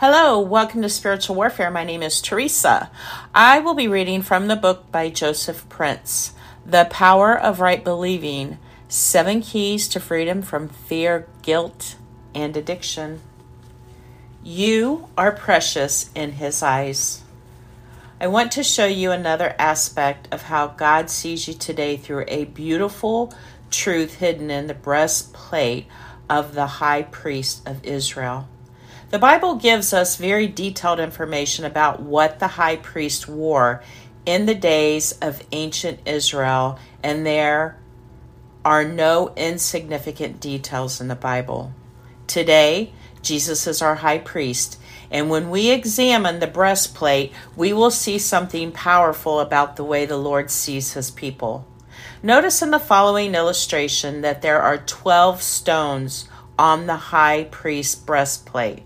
Hello, welcome to Spiritual Warfare. My name is Teresa. I will be reading from the book by Joseph Prince, The Power of Right Believing Seven Keys to Freedom from Fear, Guilt, and Addiction. You are precious in His eyes. I want to show you another aspect of how God sees you today through a beautiful truth hidden in the breastplate of the high priest of Israel. The Bible gives us very detailed information about what the high priest wore in the days of ancient Israel, and there are no insignificant details in the Bible. Today, Jesus is our high priest, and when we examine the breastplate, we will see something powerful about the way the Lord sees his people. Notice in the following illustration that there are 12 stones on the high priest's breastplate.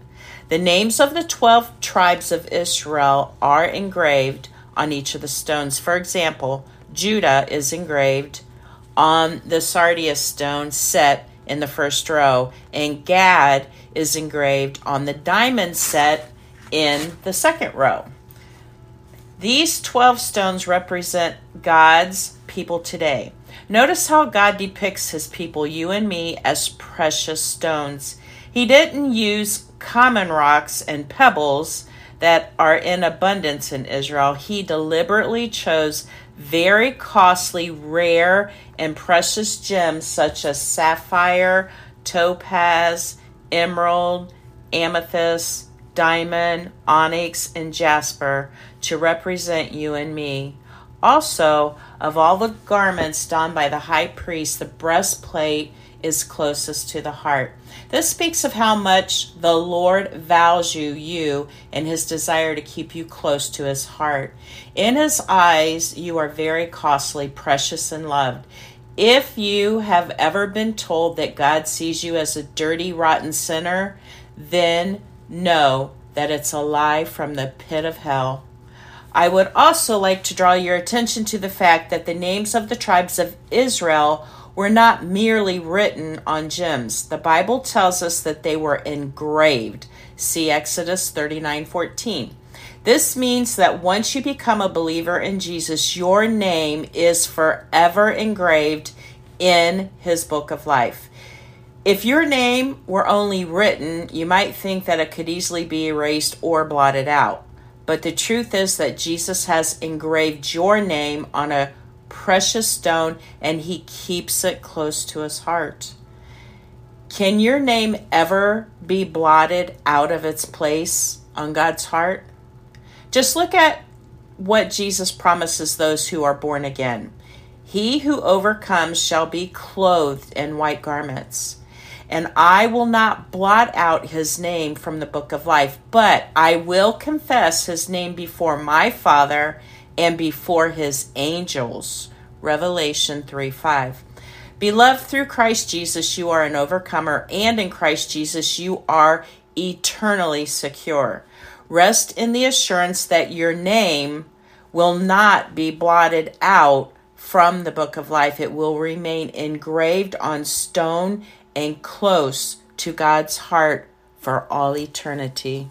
The names of the 12 tribes of Israel are engraved on each of the stones. For example, Judah is engraved on the sardius stone set in the first row, and Gad is engraved on the diamond set in the second row. These 12 stones represent God's people today. Notice how God depicts his people, you and me, as precious stones. He didn't use common rocks and pebbles that are in abundance in Israel. He deliberately chose very costly, rare, and precious gems such as sapphire, topaz, emerald, amethyst, diamond, onyx, and jasper to represent you and me. Also, of all the garments donned by the high priest, the breastplate is closest to the heart. This speaks of how much the Lord values you and his desire to keep you close to his heart. In his eyes, you are very costly, precious, and loved. If you have ever been told that God sees you as a dirty, rotten sinner, then know that it's a lie from the pit of hell. I would also like to draw your attention to the fact that the names of the tribes of Israel were not merely written on gems. The Bible tells us that they were engraved. See Exodus 39:14. This means that once you become a believer in Jesus, your name is forever engraved in his book of life. If your name were only written, you might think that it could easily be erased or blotted out. But the truth is that Jesus has engraved your name on a precious stone and he keeps it close to his heart. Can your name ever be blotted out of its place on God's heart? Just look at what Jesus promises those who are born again. He who overcomes shall be clothed in white garments. And I will not blot out his name from the book of life, but I will confess his name before my Father and before his angels. Revelation 3 5. Beloved, through Christ Jesus, you are an overcomer, and in Christ Jesus, you are eternally secure. Rest in the assurance that your name will not be blotted out from the book of life. It will remain engraved on stone and close to God's heart for all eternity.